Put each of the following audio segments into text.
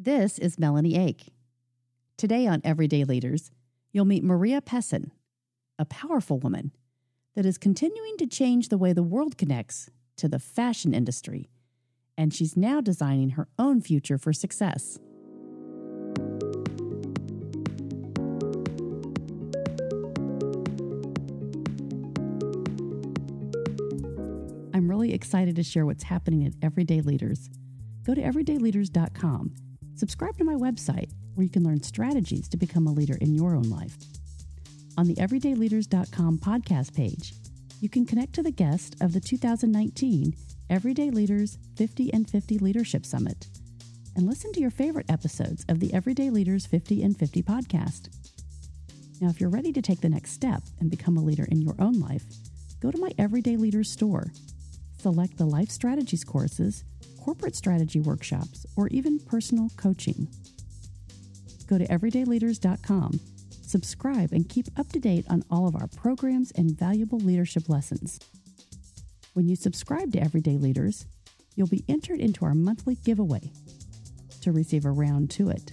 This is Melanie Ake. Today on Everyday Leaders, you'll meet Maria Pessin, a powerful woman that is continuing to change the way the world connects to the fashion industry, and she's now designing her own future for success. I'm really excited to share what's happening at Everyday Leaders. Go to everydayleaders.com Subscribe to my website where you can learn strategies to become a leader in your own life. On the everydayleaders.com podcast page, you can connect to the guest of the 2019 Everyday Leaders 50 and 50 Leadership Summit and listen to your favorite episodes of the Everyday Leaders 50 and 50 podcast. Now, if you're ready to take the next step and become a leader in your own life, go to my Everyday Leaders store. Select the Life Strategies courses corporate strategy workshops, or even personal coaching. Go to everydayleaders.com, subscribe, and keep up to date on all of our programs and valuable leadership lessons. When you subscribe to Everyday Leaders, you'll be entered into our monthly giveaway to receive a round to it.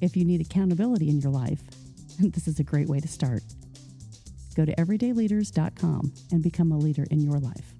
If you need accountability in your life, this is a great way to start. Go to everydayleaders.com and become a leader in your life.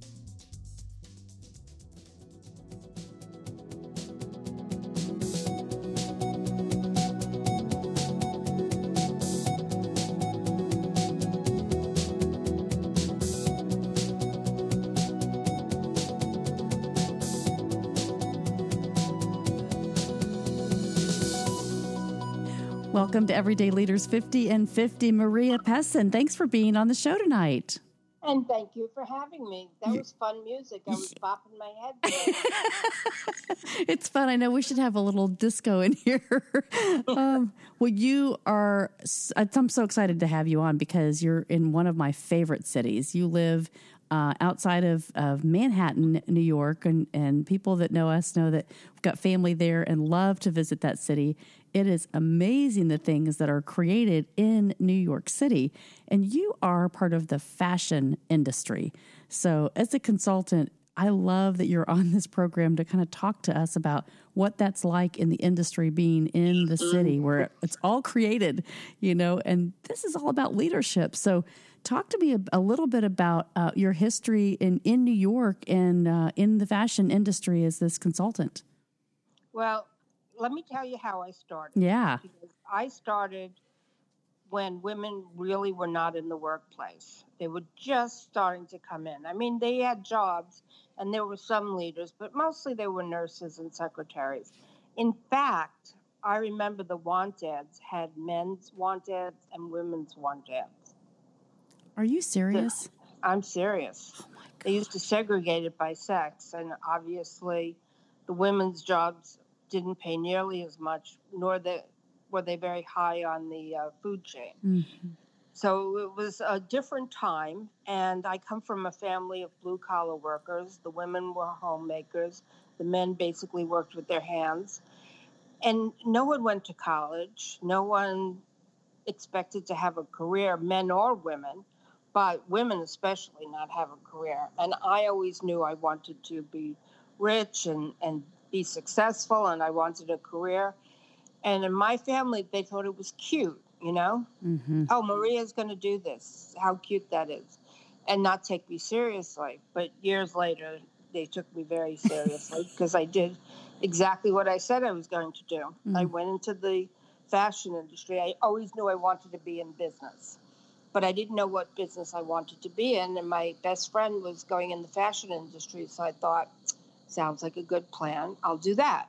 Welcome to Everyday Leaders 50 and 50. Maria Pessin, thanks for being on the show tonight. And thank you for having me. That was fun music. I was bopping my head. it's fun. I know we should have a little disco in here. um, well, you are, I'm so excited to have you on because you're in one of my favorite cities. You live uh, outside of, of Manhattan, New York, and, and people that know us know that we've got family there and love to visit that city. It is amazing the things that are created in New York City. And you are part of the fashion industry. So, as a consultant, I love that you're on this program to kind of talk to us about what that's like in the industry being in the city where it's all created, you know, and this is all about leadership. So, talk to me a, a little bit about uh, your history in, in New York and uh, in the fashion industry as this consultant. Well, let me tell you how I started. Yeah. Because I started when women really were not in the workplace. They were just starting to come in. I mean, they had jobs and there were some leaders, but mostly they were nurses and secretaries. In fact, I remember the want ads had men's want ads and women's want ads. Are you serious? I'm serious. Oh they used to segregate it by sex, and obviously, the women's jobs didn't pay nearly as much, nor the, were they very high on the uh, food chain. Mm-hmm. So it was a different time, and I come from a family of blue collar workers. The women were homemakers, the men basically worked with their hands. And no one went to college, no one expected to have a career, men or women, but women especially not have a career. And I always knew I wanted to be rich and, and be successful and I wanted a career. And in my family, they thought it was cute, you know? Mm-hmm. Oh, Maria's going to do this. How cute that is. And not take me seriously. But years later, they took me very seriously because I did exactly what I said I was going to do. Mm-hmm. I went into the fashion industry. I always knew I wanted to be in business, but I didn't know what business I wanted to be in. And my best friend was going in the fashion industry. So I thought, Sounds like a good plan. I'll do that.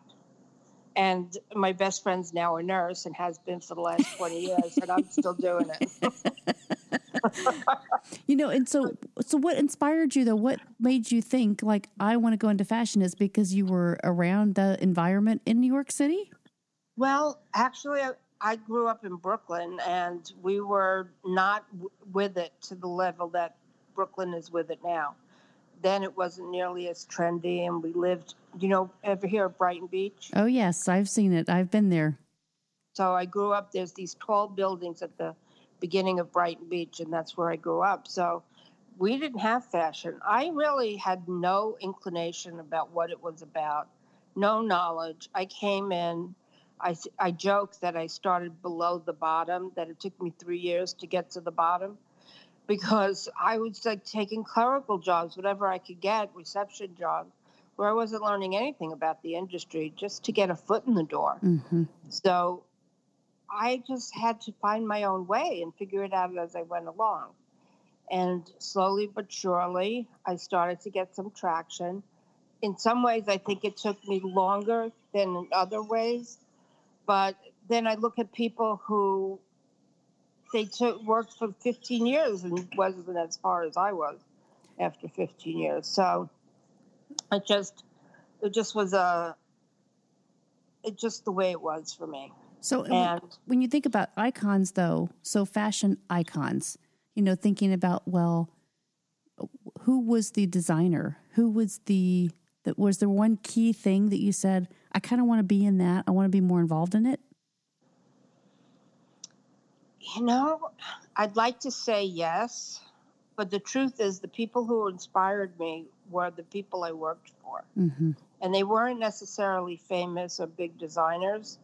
And my best friend's now a nurse and has been for the last 20 years, and I'm still doing it. you know, and so so what inspired you though? What made you think like I want to go into fashion is because you were around the environment in New York City? Well, actually I, grew up in Brooklyn and we were not w- with it to the level that Brooklyn is with it now then it wasn't nearly as trendy, and we lived, you know, ever here at Brighton Beach? Oh, yes, I've seen it. I've been there. So I grew up, there's these tall buildings at the beginning of Brighton Beach, and that's where I grew up. So we didn't have fashion. I really had no inclination about what it was about. no knowledge. I came in. I, I joke that I started below the bottom, that it took me three years to get to the bottom because I was like taking clerical jobs, whatever I could get, reception jobs, where I wasn't learning anything about the industry just to get a foot in the door. Mm-hmm. So I just had to find my own way and figure it out as I went along. And slowly but surely, I started to get some traction. In some ways, I think it took me longer than in other ways. But then I look at people who they took worked for 15 years and wasn't as far as I was after 15 years. So it just it just was a it just the way it was for me. So And when you think about icons though, so fashion icons, you know, thinking about well, who was the designer? Who was the that was there one key thing that you said, I kind of want to be in that. I want to be more involved in it? you know, I'd like to say yes, but the truth is the people who inspired me were the people I worked for. Mm-hmm. and they weren't necessarily famous or big designers,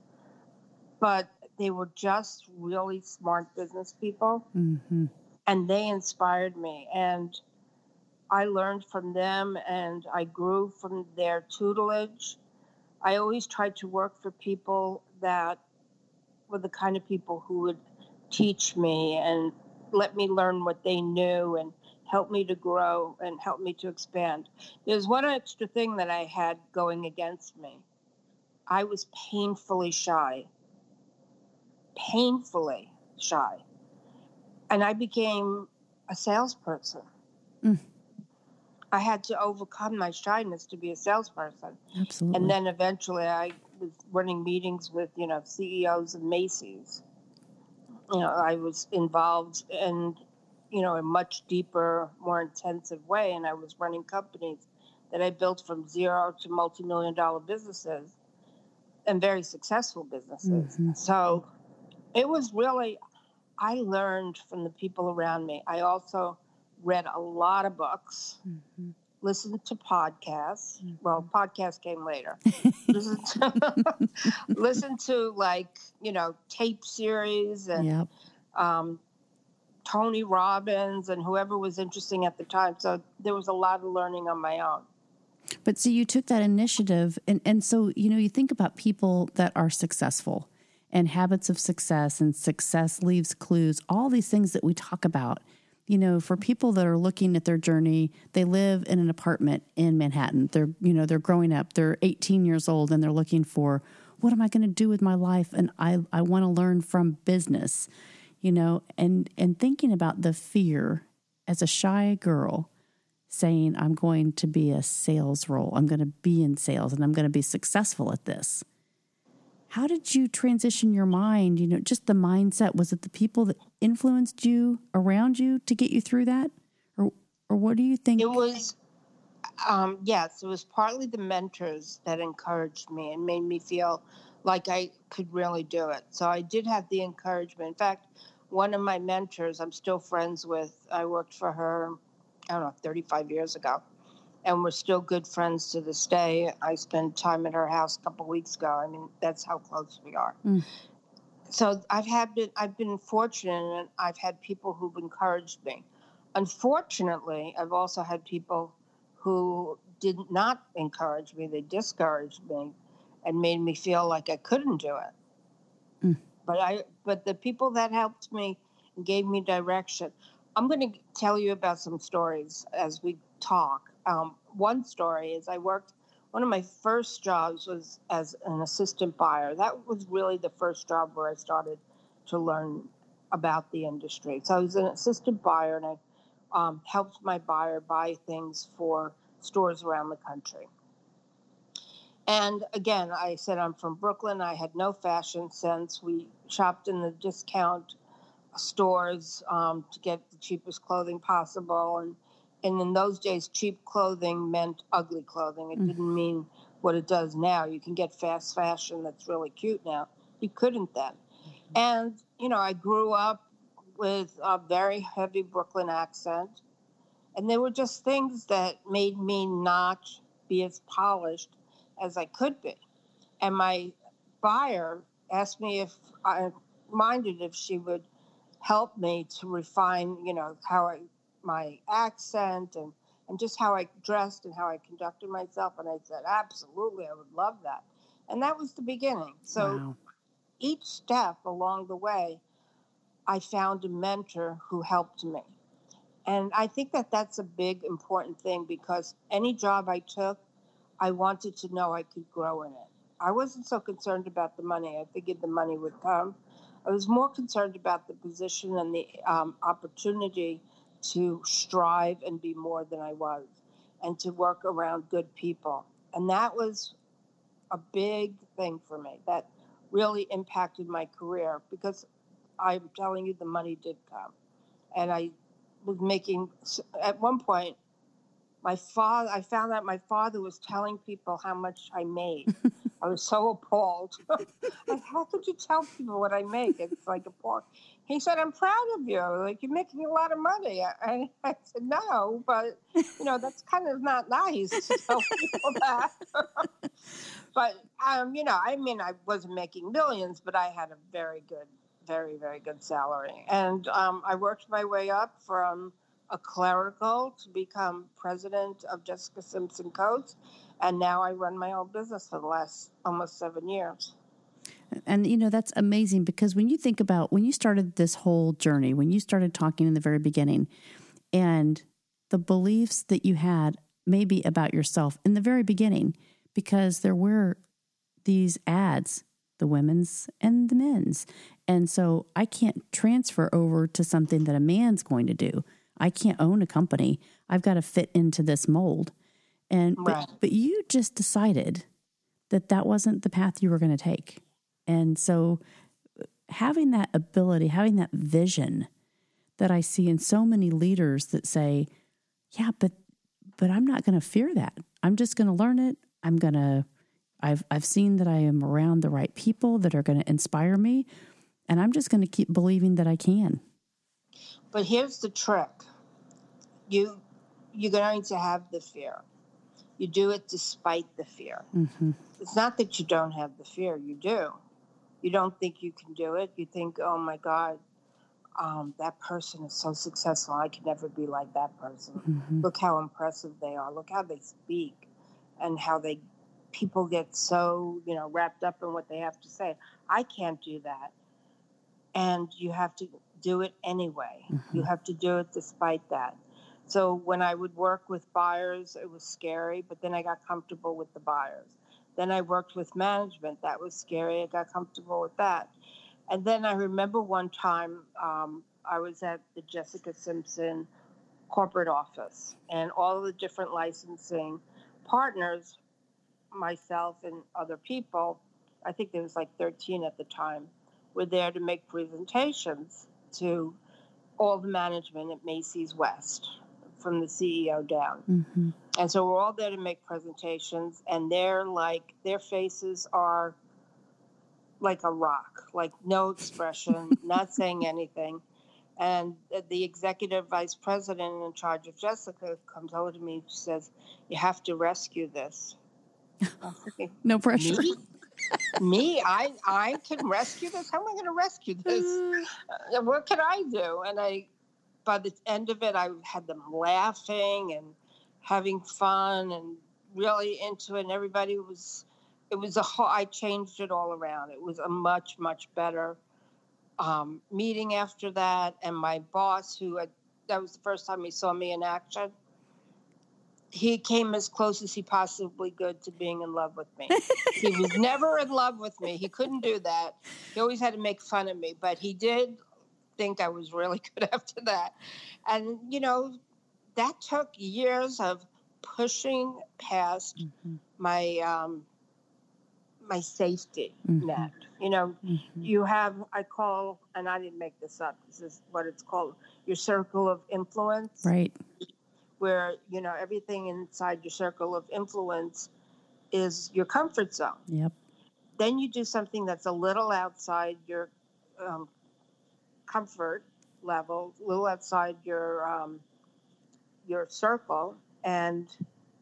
but they were just really smart business people, Mm-hmm. and they inspired me. And I learned from them, and I grew from their tutelage. I always tried to work for people that were the kind of people who would teach me and let me learn what they knew and help me to grow and help me to expand. There's one extra thing that I had going against me. I was painfully shy. Painfully shy. And I became a salesperson. Mm. I had to overcome my shyness to be a salesperson. Absolutely. And then eventually I was running meetings with, you know, CEOs of Macy's. You know, I was involved in, you know, a much deeper, more intensive way. And I was running companies that I built from zero to multi million dollar businesses and very successful businesses. Mhm. So it was really, I learned from the people around me. I also read a lot of books Mhm. listened to podcasts. Mhm. Well, podcast came later. listen, to, listen to like you know tape series and Yep. um, Tony Robbins and whoever was interesting at the time. So there was a lot of learning on my own. But see, you took that initiative, and, and so, you know, you think about people that are successful and habits of success, and success leaves clues, all these things that we talk about. You know, for people that are looking at their journey, they live in an apartment in Manhattan. They're, you know, they're growing up, they're 18 years old, and they're looking for what am I going to do with my life? And I, I want to learn from business, you know, and, and thinking about the fear as a shy girl saying, I'm going to be a sales role, I'm going to be in sales, and I'm going to be successful at this. How did you transition your mind? You know, just the mindset. Was it the people that influenced you around you to get you through that? Or, or what do you think? It was, um, yes, it was partly the mentors that encouraged me and made me feel like I could really do it. So I did have the encouragement. In fact, one of my mentors, I'm still friends with. I worked for her, I don't know, 35 years ago, and we're still good friends to this day. I spent time at her house a couple weeks ago. I mean, that's how close we are. Mm. So I've had been, I've been fortunate, and I've had people who've encouraged me. Unfortunately, I've also had people who did not encourage me. They discouraged me and made me feel like I couldn't do it. Mm. But I, but the people that helped me and gave me direction. I'm going to tell you about some stories as we talk. Um, one story is I worked. One of my first jobs was as an assistant buyer. That was really the first job where I started to learn about the industry. So I was an assistant buyer, and I um, helped my buyer buy things for stores around the country. And again, I said I'm from Brooklyn. I had no fashion sense. We shopped in the discount stores um, to get the cheapest clothing possible. And, and in those days, cheap clothing meant ugly clothing. It Mm. didn't mean what it does now. You can get fast fashion that's really cute now. You couldn't then. And, you know, I grew up with a very heavy Brooklyn accent. And there were just things that made me not be as polished as I could be. And my buyer asked me if I minded if she would help me to refine, you know, how I my accent and and just how I dressed and how I conducted myself. And I said, absolutely, I would love that. And that was the beginning. So wow. each step along the way, I found a mentor who helped me. And I think that that's a big, important thing because any job I took, I wanted to know I could grow in it. I wasn't so concerned about the money. I figured the money would come. I was more concerned about the position and the um, opportunity to strive and be more than I was and to work around good people. And that was a big thing for me. That really impacted my career because I'm telling you, the money did come. And I was making, at one point, my father, I found out my father was telling people how much I made. I was so appalled. like, how could you tell people what I make? It's like a appalling. He said, I'm proud of you. Like, you're making a lot of money. I, I said, no, but, you know, that's kind of not nice to tell people that. but, um, you know, I mean, I wasn't making millions, but I had a very good, very, very good salary. And um, I worked my way up from a clerical to become president of Jessica Simpson Coats. And now I run my own business for the last almost seven years. And you know, that's amazing because when you think about when you started this whole journey, when you started talking in the very beginning, and the beliefs that you had maybe about yourself in the very beginning, because there were these ads, the women's and the men's. And so I can't transfer over to something that a man's going to do. I can't own a company. I've got to fit into this mold. And right. but, but you just decided that that wasn't the path you were going to take. And so having that ability, having that vision that I see in so many leaders that say, yeah, but but I'm not going to fear that. I'm just going to learn it. I'm going to I've I've seen that I am around the right people that are going to inspire me and I'm just going to keep believing that I can. But here's the trick. You you're going to have the fear. You do it despite the fear. Mm-hmm. It's not that you don't have the fear, you do you don't think you can do it. You think, oh my God, um, that person is so successful. I can never be like that person. Mm-hmm. Look how impressive they are. Look how they speak and how they people get so you know wrapped up in what they have to say. I can't do that, and you have to do it anyway. Mm-hmm. You have to do it despite that. So when I would work with buyers, it was scary, but then I got comfortable with the buyers. Then I worked with management. That was scary. I got comfortable with that. And then I remember one time um, I was at the Jessica Simpson corporate office, and all the different licensing partners, myself and other people, I think there was like 13 at the time, were there to make presentations to all the management at Macy's West from the CEO down. Mm-hmm. And so we're all there to make presentations, and they're like, their faces are like a rock, like no expression, not saying anything. And the executive vice president in charge of Jessica comes over to me and says, You have to rescue this. No pressure. Me? me? I I can rescue this? How am I going to rescue this? Uh, what can I do? And I by the end of it, I had them laughing and having fun and really into it. And everybody was, it was a whole, I changed it all around. It was a much, much better um, meeting after that. And my boss, who had, that was the first time he saw me in action, he came as close as he possibly could to being in love with me. he was never in love with me. He couldn't do that. He always had to make fun of me, but he did think I was really good after that. And, you know, that took years of pushing past mm-hmm. my um, my safety mm-hmm. net. You know, mm-hmm. you have I call, and I didn't make this up. This is what it's called: your circle of influence. Right. Where you know everything inside your circle of influence is your comfort zone. Yep. Then you do something that's a little outside your um, comfort level, a little outside your um, your circle, and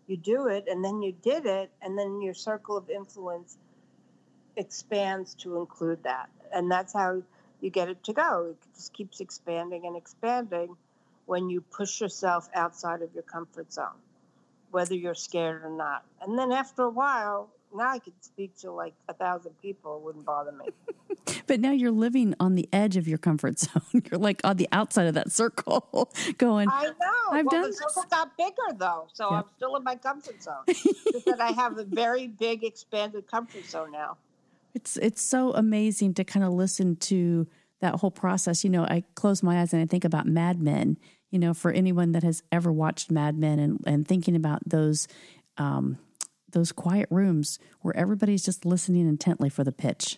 you do it and then you did it and then your circle of influence expands to include that. And that's how you get it to go. It just keeps expanding and expanding when you push yourself outside of your comfort zone whether you're scared or not. And then after a while now i could speak to like a thousand people it wouldn't bother me but now you're living on the edge of your comfort zone. You're like on the outside of that circle, going. I know. I've well, done the circle this. got bigger though, so yeah. I'm still in my comfort zone. Just that I have a very big, expanded comfort zone now. It's it's so amazing to kind of listen to that whole process. You know, I close my eyes and I think about Mad Men. You know, for anyone that has ever watched Mad Men and and thinking about those. Um, those quiet rooms where everybody's just listening intently for the pitch.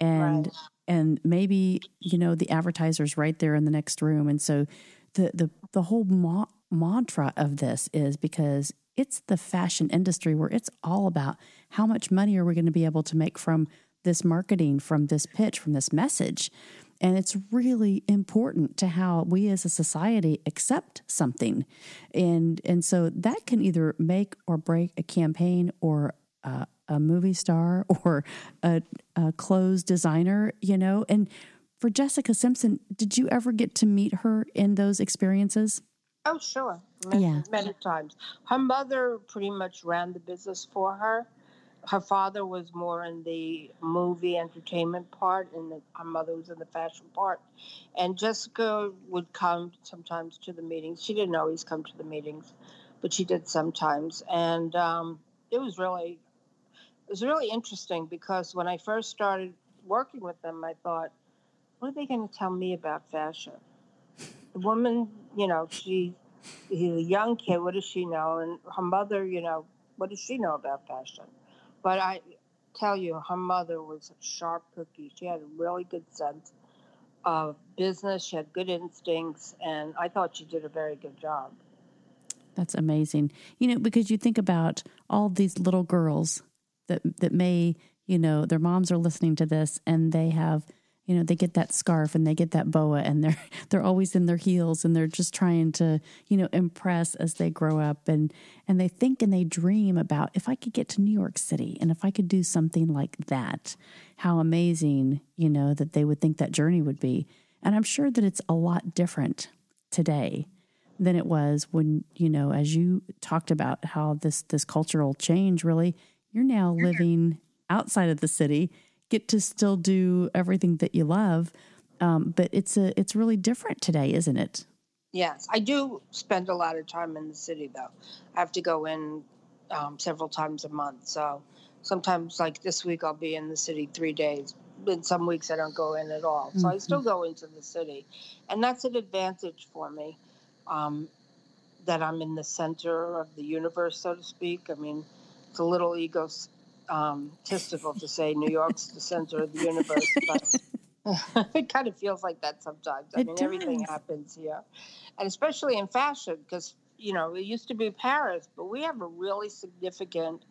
And right. and maybe you know the advertisers right there in the next room. And so the the the whole ma- mantra of this is because it's the fashion industry where it's all about how much money are we going to be able to make from this marketing from this pitch from this message and it's really important to how we as a society accept something and and so that can either make or break a campaign or uh, a movie star or a, a clothes designer, you know? And for Jessica Simpson, did you ever get to meet her in those experiences? Oh, sure. Many, yeah. many times. Her mother pretty much ran the business for her. Her father was more in the movie entertainment part, and the, her mother was in the fashion part. And Jessica would come sometimes to the meetings. She didn't always come to the meetings, but she did sometimes. And um, it was really it was really interesting because when I first started working with them, I thought, what are they going to tell me about fashion? The woman, you know, she, she's a young kid. What does she know? And her mother, you know, what does she know about fashion? But I tell you, her mother was a sharp cookie. She had a really good sense of business. She had good instincts, and I thought she did a very good job. That's amazing. You know, because you think about all these little girls that that may you know their moms are listening to this and they have you know they get that scarf and they get that boa and they're they're always in their heels and they're just trying to you know impress as they grow up and and they think and they dream about if I could get to New York City and if I could do something like that how amazing you know that they would think that journey would be. And I'm sure that it's a lot different today than it was when you know as you talked about how this this cultural change really you're now living outside of the city, get to still do everything that you love. Um, but it's a it's really different today, isn't it? Yes, I do spend a lot of time in the city though. I have to go in um, several times a month. So sometimes, like this week, I'll be in the city three days. In some weeks, I don't go in at all. So mm-hmm. I still go into the city, and that's an advantage for me. Um, that I'm in the center of the universe, so to speak. I mean, it's a little egotistical um, to say New York's the center of the universe, but it kind of feels like that sometimes. I it mean, does. everything happens here, and especially in fashion, because you know it used to be Paris, but we have a really significant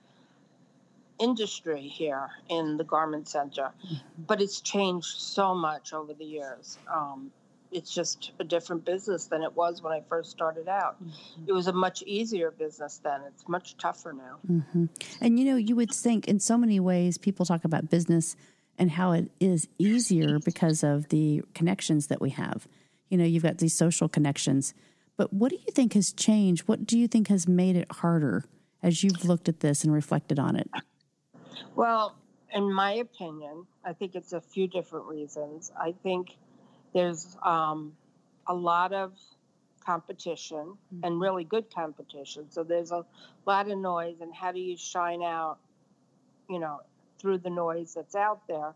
industry here in the garment center, mm-hmm. but it's changed so much over the years. Um, it's just a different business than it was when I first started out. Mm-hmm. It was a much easier business then. It's much tougher now. Mm-hmm. And you know, you would think in so many ways people talk about business and how it is easier because of the connections that we have. You know, you've got these social connections. But what do you think has changed? What do you think has made it harder as you've looked at this and reflected on it? Well, in my opinion, I think it's a few different reasons. I think there's um, a lot of competition mm-hmm. and really good competition. So there's a lot of noise, and how do you shine out, you know, through the noise that's out there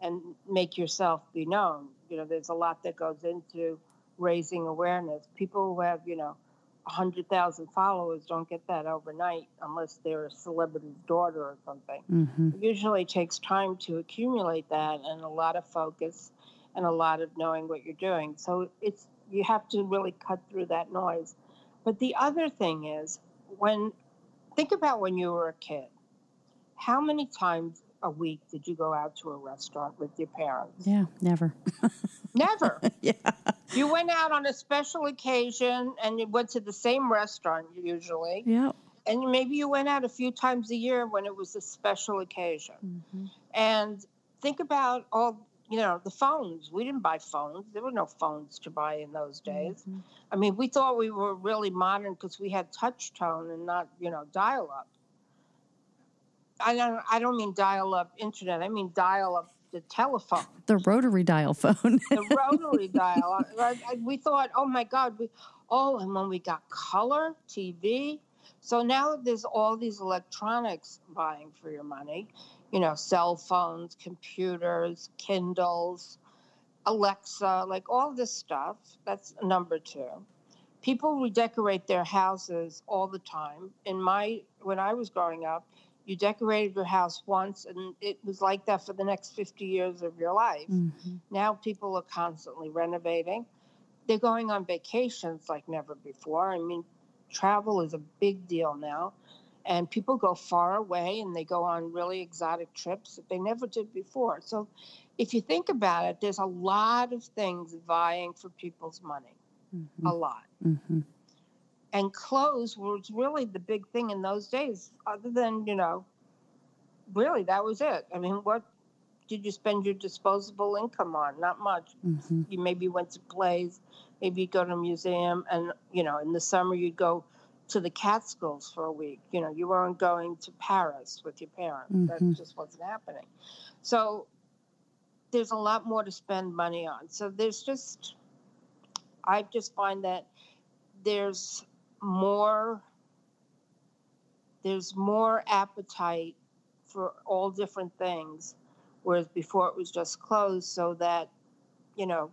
and make yourself be known? You know, there's a lot that goes into raising awareness. People who have, you know, 100,000 followers don't get that overnight unless they're a celebrity's daughter or something. Mm-hmm. It usually takes time to accumulate that and a lot of focus and a lot of knowing what you're doing. So it's you have to really cut through that noise. But the other thing is when think about when you were a kid. How many times a week did you go out to a restaurant with your parents? Yeah, never. never. yeah. You went out on a special occasion and you went to the same restaurant usually. Yeah. and maybe you went out a few times a year when it was a special occasion. Mm-hmm. And think about all you know the phones. We didn't buy phones. There were no phones to buy in those days. Mm-hmm. I mean, we thought we were really modern because we had touch tone and not you know dial up. I don't. I don't mean dial up internet. I mean dial up the telephone. The rotary dial phone. the rotary dial. We thought, oh my God, we, oh, and when we got color TV. So now there's all these electronics buying for your money, you know, cell phones, computers, Kindles, Alexa, like all this stuff. That's number two. People redecorate their houses all the time. In my, when I was growing up, you decorated your house once and it was like that for the next 50 years of your life. Mm-hmm. Now people are constantly renovating. They're going on vacations like never before. I mean, travel is a big deal now. And people go far away and they go on really exotic trips that they never did before. So if you think about it, there's a lot of things vying for people's money. Mm-hmm. A lot. Mm-hmm and clothes was really the big thing in those days other than you know really that was it i mean what did you spend your disposable income on not much mm-hmm. you maybe went to plays maybe you go to a museum and you know in the summer you'd go to the catskills for a week. You know you weren't going to paris with your parents. Mm-hmm. that just wasn't happening. So there's a lot more to spend money on. So there's just i just find that there's more there's more appetite for all different things whereas before it was just clothes so that you know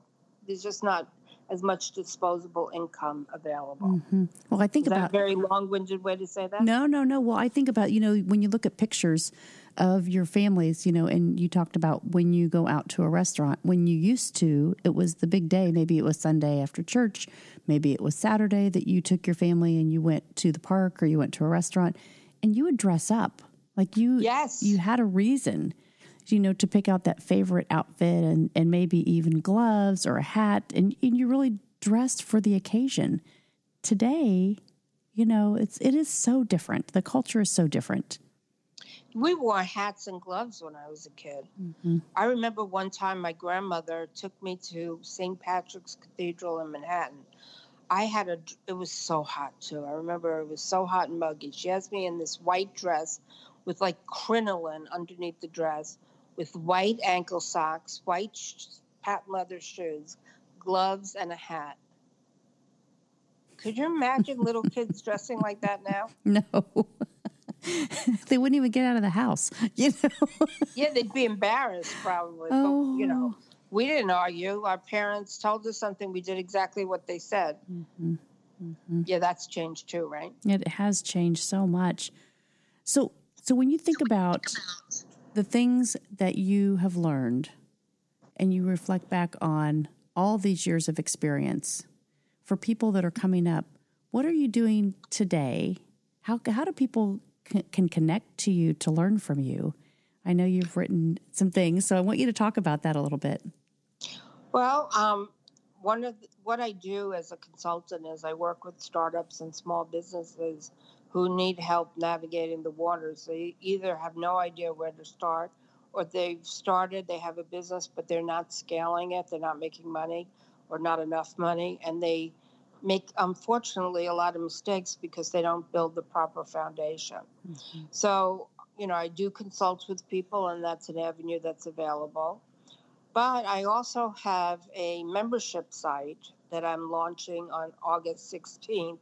there's just not as much disposable income available. Mm-hmm. Well, I think Is about a very long-winded way to say that. No, no, no. Well, I think about you know when you look at pictures of your families, you know, and you talked about when you go out to a restaurant. When you used to, it was the big day. Maybe it was Sunday after church. Maybe it was Saturday that you took your family and you went to the park or you went to a restaurant, and you would dress up like you. Yes, you had a reason you know, to pick out that favorite outfit and, and maybe even gloves or a hat, and, and you really dressed for the occasion. Today, you know, it's it is so different. The culture is so different. We wore hats and gloves when I was a kid. Mm-hmm. I remember one time my grandmother took me to St. Patrick's Cathedral in Manhattan. I had a, it was so hot too. I remember it was so hot and muggy. She has me in this white dress with like crinoline underneath the dress with white ankle socks, white patent leather shoes, gloves, and a hat. Could you imagine little kids dressing like that now? No. they wouldn't even get out of the house, you know. yeah, they'd be embarrassed probably. Oh. But, you know, we didn't argue. Our parents told us something. We did exactly what they said. Mm-hmm. Mm-hmm. Yeah, that's changed too, right? It has changed so much. So, so when you think about the things that you have learned and you reflect back on all these years of experience for people that are coming up, what are you doing today? How, how do people can connect to you to learn from you? I know you've written some things, so I want you to talk about that a little bit. Well, um, one of the, what I do as a consultant is I work with startups and small businesses who need help navigating the waters. They either have no idea where to start or they've started, they have a business, but they're not scaling it, they're not making money or not enough money, and they make, unfortunately, a lot of mistakes because they don't build the proper foundation. Mm-hmm. So, you know, I do consult with people, and that's an avenue that's available. But I also have a membership site that I'm launching on August 16th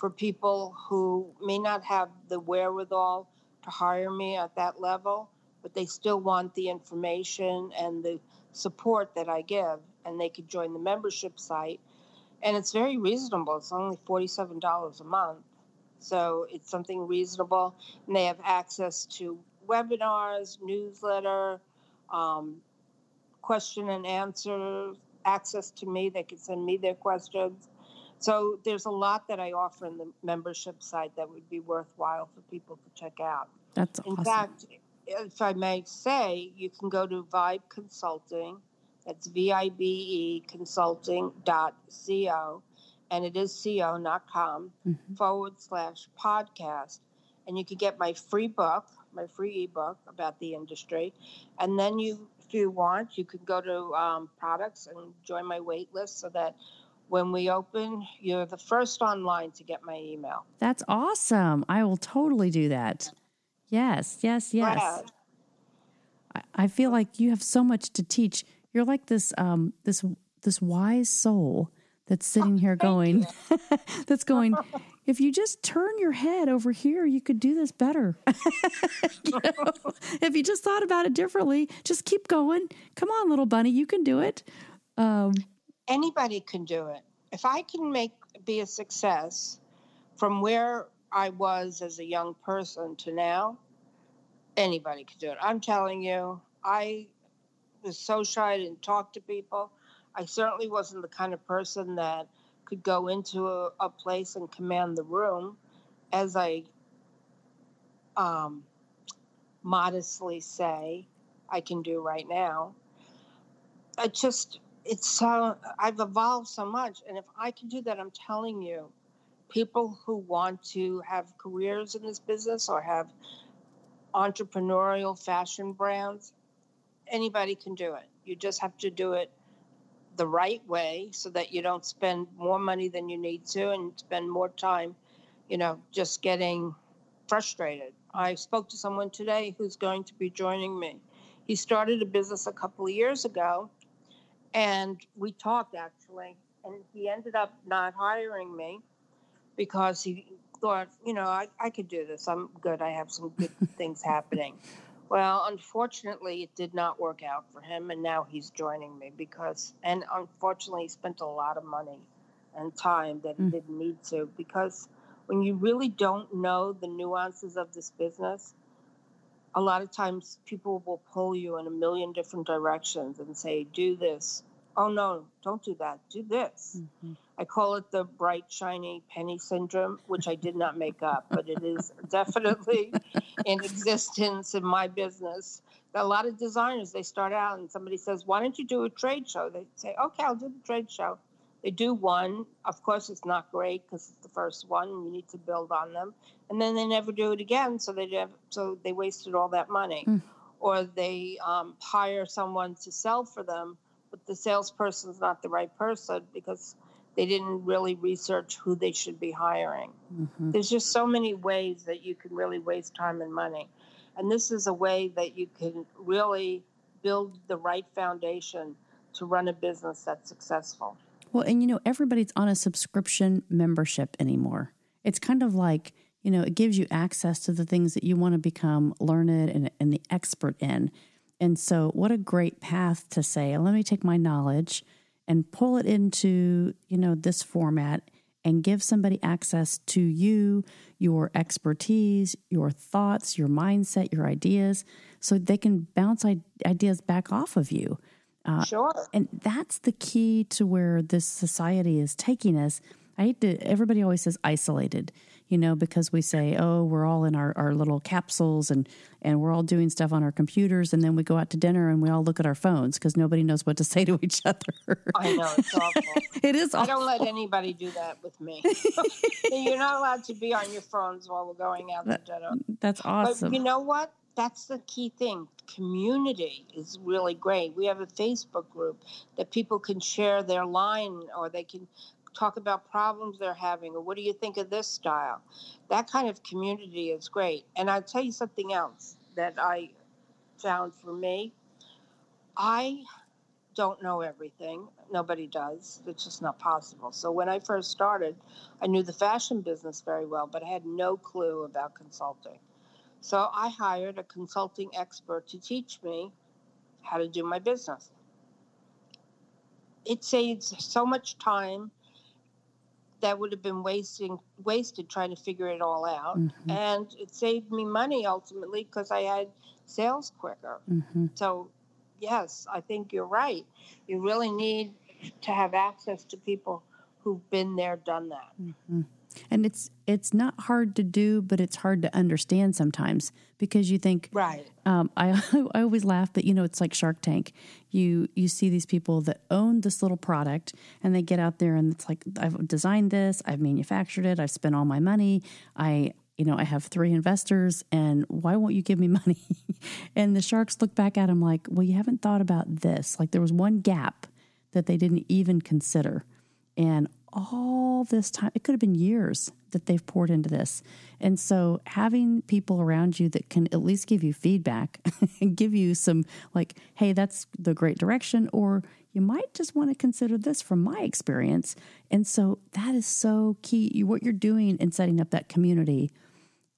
for people who may not have the wherewithal to hire me at that level, but they still want the information and the support that I give, and they could join the membership site. And it's very reasonable. It's only $47 a month. So it's something reasonable. And they have access to webinars, newsletter, um, question and answer, access to me. They can send me their questions. So there's a lot that I offer in the membership site that would be worthwhile for people to check out. That's in awesome. fact, if I may say, you can go to Vibe Consulting. That's V I B E consulting.co and it is c o co.com Mhm. forward slash podcast. And you can get my free book, my free ebook about the industry. And then you, if you want, you can go to um, products and join my wait list so that when we open, you're the first online to get my email. That's awesome. I will totally do that. Yes, yes, yes. Brad, I, I feel like you have so much to teach. You're like this um this this wise soul that's sitting here going that's going if you just turn your head over here you could do this better You know? if you just thought about it differently just keep going come on little bunny you can do it um anybody can do it. If I can make be a success from where I was as a young person to now, anybody can do it. I'm telling you, I was so shy I didn't talk to people. I certainly wasn't the kind of person that could go into a, a place and command the room, as I um, modestly say I can do right now. I just it's so I've evolved so much, and if I can do that, I'm telling you, people who want to have careers in this business or have entrepreneurial fashion brands, anybody can do it. You just have to do it the right way so that you don't spend more money than you need to and spend more time, you know, just getting frustrated. I spoke to someone today who's going to be joining me. He started a business a couple of years ago and we talked actually and he ended up not hiring me because he thought you know I, I could do this. I'm good. I have some good things happening. Well unfortunately it did not work out for him and now he's joining me because and unfortunately he spent a lot of money and time that he Mm. didn't need to because when you really don't know the nuances of this business a lot of times people will pull you in a million different directions and say, do this. Oh, no, don't do that. Do this. mhm. I call it the bright, shiny penny syndrome, which I did not make up, but it is definitely in existence in my business. A lot of designers, they start out and somebody says, Why don't you do a trade show? They say, Okay, I'll do the trade show. They do one. Of course, it's not great because it's the first one and you need to build on them. And then they never do it again. So they, never, so they wasted all that money. Mm. Or they um, hire someone to sell for them, but the salesperson's not the right person because they didn't really research who they should be hiring. Mhm. There's just so many ways that you can really waste time and money. And this is a way that you can really build the right foundation to run a business that's successful. Well, and you know, everybody's on a subscription membership anymore. It's kind of like, you know, it gives you access to the things that you want to become learned and, and the expert in. And so, what a great path to say, let me take my knowledge and pull it into, you know, this format and give somebody access to you, your expertise, your thoughts, your mindset, your ideas, so they can bounce ideas back off of you. Uh, sure. and that's the key to where this society is taking us. I hate to, everybody always says isolated, you know, because we say, oh, we're all in our, our little capsules and, and we're all doing stuff on our computers. And then we go out to dinner and we all look at our phones because nobody knows what to say to each other. I know, it's awful. it is I awful. don't let anybody do that with me. You're not allowed to be on your phones while we're going out to dinner. That's awesome. But you know what? That's the key thing. Community is really great. We have a Facebook group that people can share their line or they can talk about problems they're having or what do you think of this style. That kind of community is great. And I'll tell you something else that I found for me. I don't know everything. Nobody does. It's just not possible. So when I first started, I knew the fashion business very well, but I had no clue about consulting. So I hired a consulting expert to teach me how to do my business. It saves so much time that would have been wasting wasted trying to figure it all out, Mhm, and it saved me money ultimately because I had sales quicker. mhm. So, yes, I think you're right. You really need to have access to people who've been there, done that. Mhm. And it's it's not hard to do, but it's hard to understand sometimes because you think right. Um, I I always laugh, but you know it's like Shark Tank. You you see these people that own this little product, and they get out there and it's like I've designed this, I've manufactured it, I've spent all my money, I you know I have three investors, and why won't you give me money? and the sharks look back at him like, well, you haven't thought about this. Like there was one gap that they didn't even consider, and all this time, it could have been years that they've poured into this. And so having people around you that can at least give you feedback and give you some, like, hey, that's the great direction, or you might just want to consider this from my experience. And so that is so key. What you're doing in setting up that community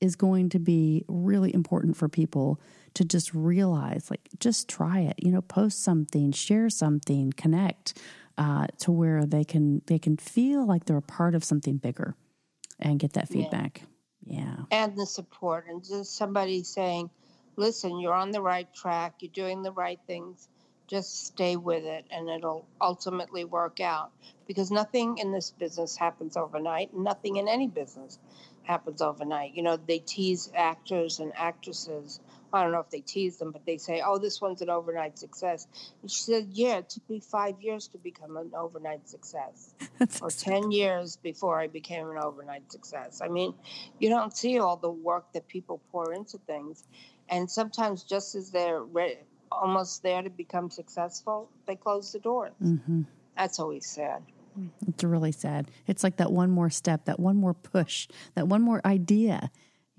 is going to be really important for people to just realize, like, just try it, you know, post something, share something, connect uh, to where they can they can feel like they're a part of something bigger and get that feedback. Yeah. yeah. And the support and just somebody saying, "Listen, you're on the right track. You're doing the right things. Just stay with it and it'll ultimately work out." Because nothing in this business happens overnight. Nothing in any business happens overnight. You know, they tease actors and actresses I don't know if they tease them, but they say, "Oh, this one's an overnight success." And she said, "Yeah, it took me five years to become an overnight success, or ten years before I became an overnight success." I mean, you don't see all the work that people pour into things, and sometimes just as they're ready, almost there to become successful, they close the doors. Mm-hmm. That's always sad. It's really sad. It's like that one more step, that one more push, that one more idea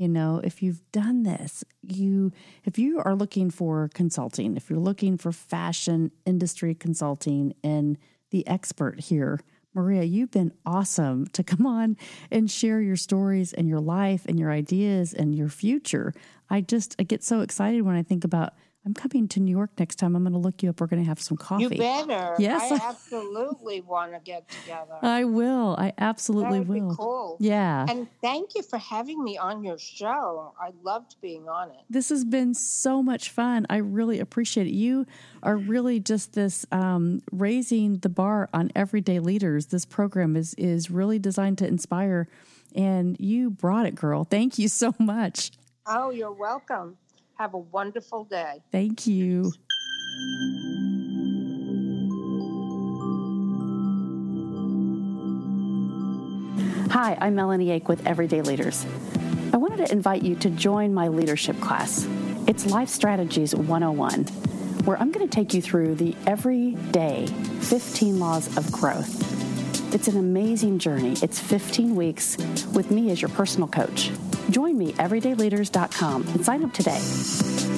you know if you've done this you if you are looking for consulting if you're looking for fashion industry consulting and the expert here maria you've been awesome to come on and share your stories and your life and your ideas and your future. I just i get so excited when i think about I'm coming to New York next time. I'm going to look you up. We're going to have some coffee. You better. Yes, I absolutely want to get together. I will. I absolutely that will. Be cool. Yeah. And thank you for having me on your show. I loved being on it. This has been so much fun. I really appreciate it. You are really just this um, raising the bar on everyday leaders. This program is is really designed to inspire, and you brought it, girl. Thank you so much. Oh, you're welcome. Have a wonderful day. Thank you. Hi, I'm Melanie Ake with Everyday Leaders. I wanted to invite you to join my leadership class. It's Life Strategies 101, where I'm going to take you through the everyday 15 laws of growth. It's an amazing journey. It's 15 weeks with me as your personal coach. Join me, everydayleaders.com, and sign up today.